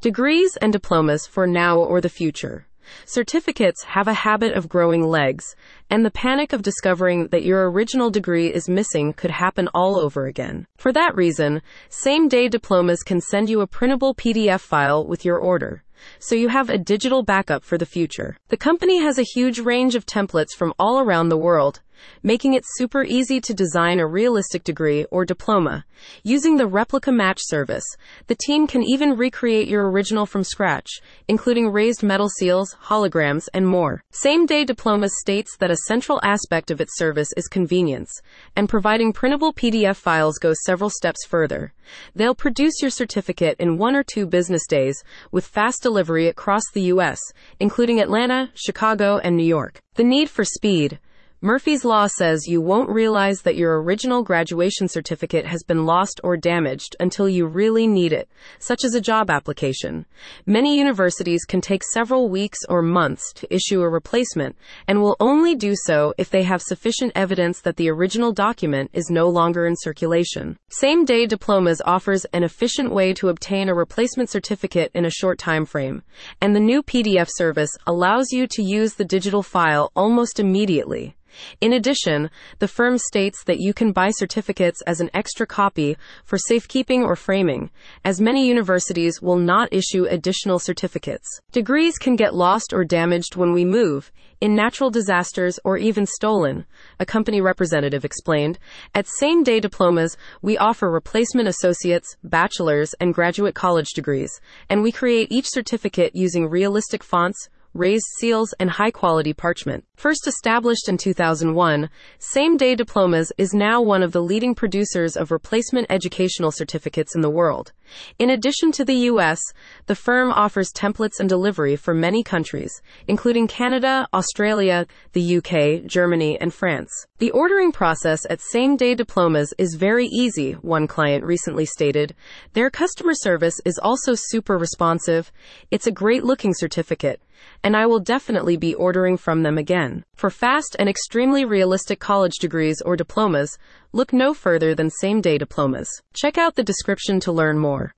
Degrees and diplomas for now or the future. Certificates have a habit of growing legs, and the panic of discovering that your original degree is missing could happen all over again. For that reason, same day diplomas can send you a printable PDF file with your order so you have a digital backup for the future. The company has a huge range of templates from all around the world, making it super easy to design a realistic degree or diploma. Using the replica match service, the team can even recreate your original from scratch, including raised metal seals, holograms, and more. Same day diplomas states that a central aspect of its service is convenience, and providing printable PDF files goes several steps further. They'll produce your certificate in one or two business days with fast delivery across the U.S., including Atlanta, Chicago, and New York. The need for speed Murphy's Law says you won't realize that your original graduation certificate has been lost or damaged until you really need it, such as a job application. Many universities can take several weeks or months to issue a replacement and will only do so if they have sufficient evidence that the original document is no longer in circulation. Same day diplomas offers an efficient way to obtain a replacement certificate in a short time frame, and the new PDF service allows you to use the digital file almost immediately. In addition, the firm states that you can buy certificates as an extra copy for safekeeping or framing, as many universities will not issue additional certificates. Degrees can get lost or damaged when we move, in natural disasters, or even stolen, a company representative explained. At same day diplomas, we offer replacement associates, bachelor's, and graduate college degrees, and we create each certificate using realistic fonts raised seals, and high quality parchment. First established in 2001, Same Day Diplomas is now one of the leading producers of replacement educational certificates in the world. In addition to the US, the firm offers templates and delivery for many countries, including Canada, Australia, the UK, Germany, and France. The ordering process at Same Day Diplomas is very easy, one client recently stated. Their customer service is also super responsive. It's a great looking certificate and I will definitely be ordering from them again. For fast and extremely realistic college degrees or diplomas, look no further than same day diplomas. Check out the description to learn more.